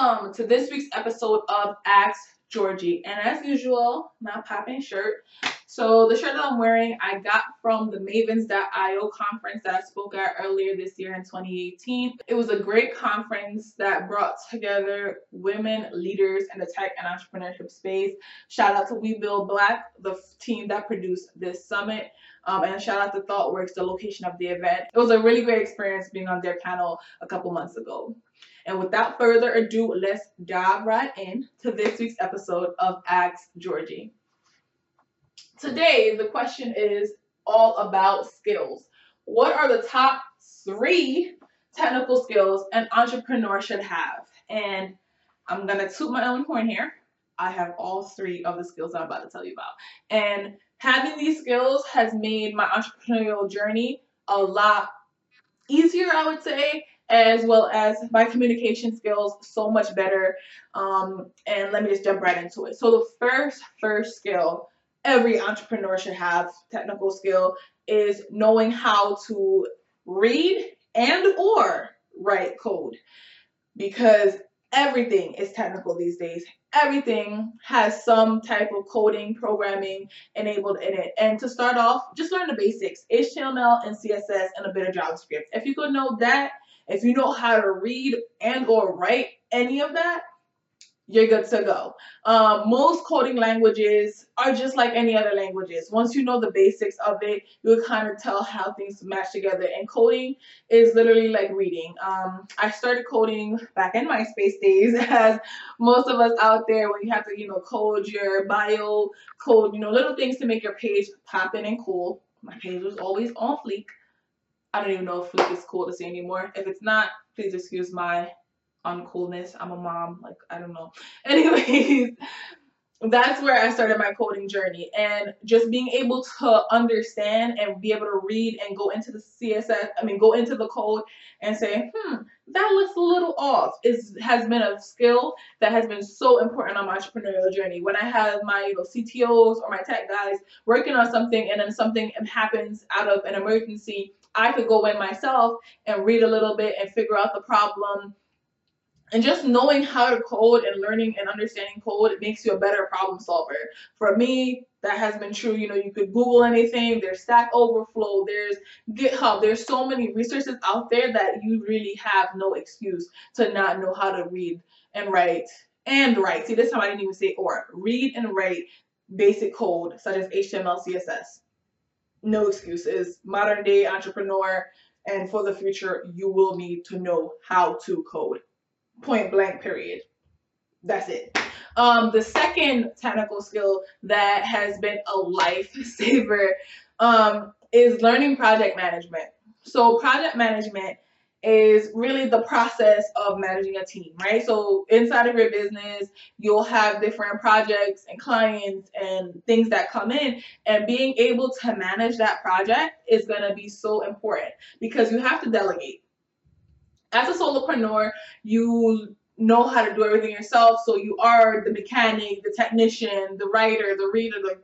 Welcome to this week's episode of Ask Georgie. And as usual, my popping shirt. So the shirt that I'm wearing, I got from the Mavens I/O conference that I spoke at earlier this year in 2018. It was a great conference that brought together women leaders in the tech and entrepreneurship space. Shout out to We Build Black, the team that produced this summit. Um, and shout out to ThoughtWorks, the location of the event. It was a really great experience being on their panel a couple months ago. And without further ado, let's dive right in to this week's episode of Ask Georgie. Today, the question is all about skills. What are the top three technical skills an entrepreneur should have? And I'm going to toot my own horn here. I have all three of the skills I'm about to tell you about. And having these skills has made my entrepreneurial journey a lot easier, I would say, as well as my communication skills so much better. Um, and let me just jump right into it. So the first, first skill every entrepreneur should have, technical skill, is knowing how to read and or write code. Because everything is technical these days. Everything has some type of coding, programming enabled in it. And to start off, just learn the basics, HTML and CSS and a bit of JavaScript. If you could know that, if you know how to read and or write any of that, you're good to go. Um, most coding languages are just like any other languages. Once you know the basics of it, you'll kind of tell how things match together. And coding is literally like reading. Um, I started coding back in MySpace days, as most of us out there, when you have to, you know, code your bio, code, you know, little things to make your page popping and cool. My page was always on fleek. I don't even know if fleek is cool to say anymore. If it's not, please excuse my uncoolness. I'm a mom, like I don't know. Anyways, that's where I started my coding journey and just being able to understand and be able to read and go into the CSS, I mean go into the code and say, hmm, that looks a little off. Is has been a skill that has been so important on my entrepreneurial journey. When I have my you know CTOs or my tech guys working on something and then something happens out of an emergency, I could go in myself and read a little bit and figure out the problem and just knowing how to code and learning and understanding code it makes you a better problem solver. For me that has been true. You know you could google anything. There's stack overflow. There's github. There's so many resources out there that you really have no excuse to not know how to read and write and write. See this time i didn't even say or. Read and write basic code such as html css no excuses. Modern day entrepreneur. And for the future you will need to know how to code point blank period. That's it. Um, the second technical skill that has been a lifesaver um, is learning project management. So project management is really the process of managing a team, right? So inside of your business, you'll have different projects and clients and things that come in and being able to manage that project is going to be so important because you have to delegate as a solopreneur, you know how to do everything yourself. So you are the mechanic, the technician, the writer, the reader, the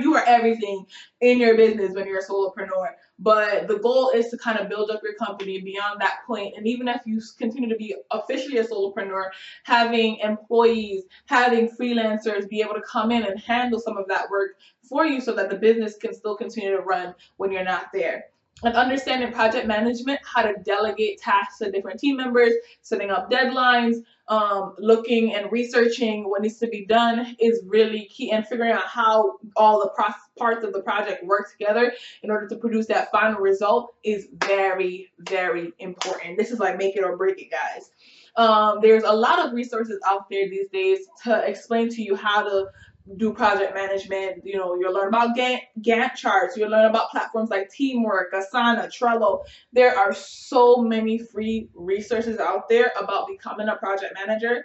you are everything in your business when you're a solopreneur. But the goal is to kind of build up your company beyond that point. And even if you continue to be officially a solopreneur, having employees, having freelancers be able to come in and handle some of that work for you so that the business can still continue to run when you're not there and understanding project management, how to delegate tasks to different team members, setting up deadlines, um, looking and researching what needs to be done is really key and figuring out how all the parts of the project work together in order to produce that final result is very, very important. This is like make it or break it, guys. Um, there's a lot of resources out there these days to explain to you how to do project management. You know, you'll learn about Gantt, charts. You'll learn about platforms like Teamwork, Asana, Trello. There are so many free resources out there about becoming a project manager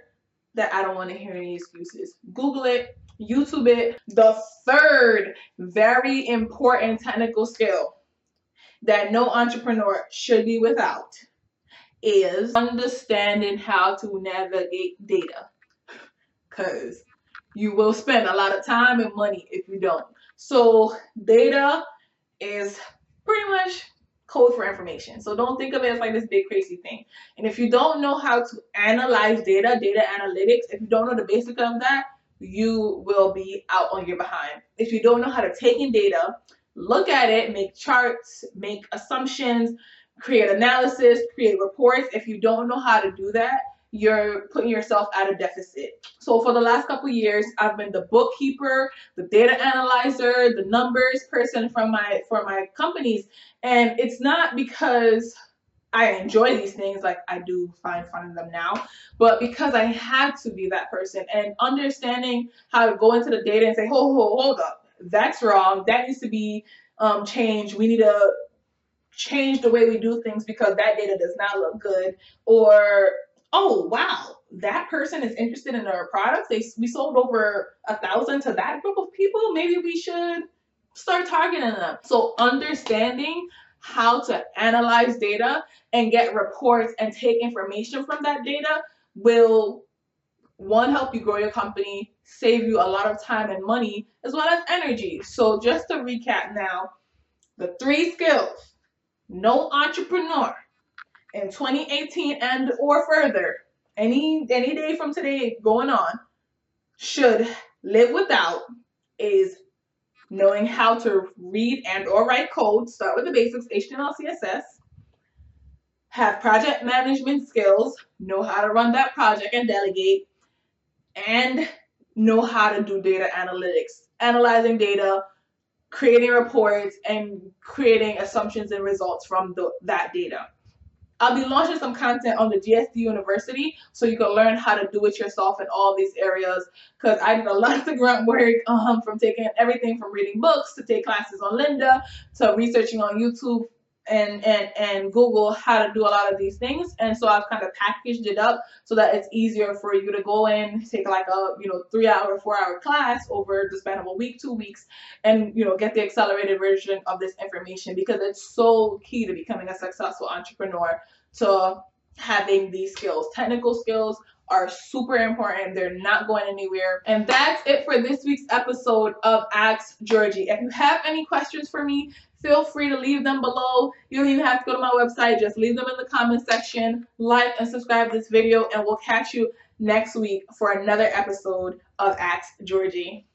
that I don't want to hear any excuses. Google it, YouTube it. The third very important technical skill that no entrepreneur should be without is understanding how to navigate data. Because you will spend a lot of time and money if you don't. So data is pretty much code for information. So don't think of it as like this big crazy thing. And if you don't know how to analyze data, data analytics, if you don't know the basic of that, you will be out on your behind. If you don't know how to take in data, look at it, make charts, make assumptions, create analysis, create reports. If you don't know how to do that, you're putting yourself at a deficit. So for the last couple years, I've been the bookkeeper, the data analyzer, the numbers person from my for my companies, and it's not because I enjoy these things, like I do find fun in them now, but because I had to be that person. And understanding how to go into the data and say, hold, hold, hold up, that's wrong, that needs to be um, changed. We need to change the way we do things because that data does not look good, or oh wow, that person is interested in our products. They we sold over a thousand to that group of people. Maybe we should start targeting them. So understanding how to analyze data and get reports and take information from that data will one help you grow your company, save you a lot of time and money as well as energy. So just to recap now, the three skills no entrepreneur in 2018 and or further, any any day from today going on, should live without is knowing how to read and or write code, start with the basics, HTML, CSS, have project management skills, know how to run that project and delegate, and know how to do data analytics, analyzing data, creating reports, and creating assumptions and results from the, that data. I'll be launching some content on the GSD University so you can learn how to do it yourself in all these areas. Because I did a lot of grunt work um, from taking everything from reading books to take classes on Lynda to researching on YouTube and, and, and Google how to do a lot of these things. And so I've kind of packaged it up so that it's easier for you to go in, take like a, you know, three hour, four hour class over the span of a week, two weeks, and, you know, get the accelerated version of this information because it's so key to becoming a successful entrepreneur to having these skills. Technical skills are super important. They're not going anywhere. And that's it for this week's episode of Ask Georgie. If you have any questions for me, feel free to leave them below. You don't even have to go to my website. Just leave them in the comment section. Like and subscribe this video and we'll catch you next week for another episode of Ask Georgie.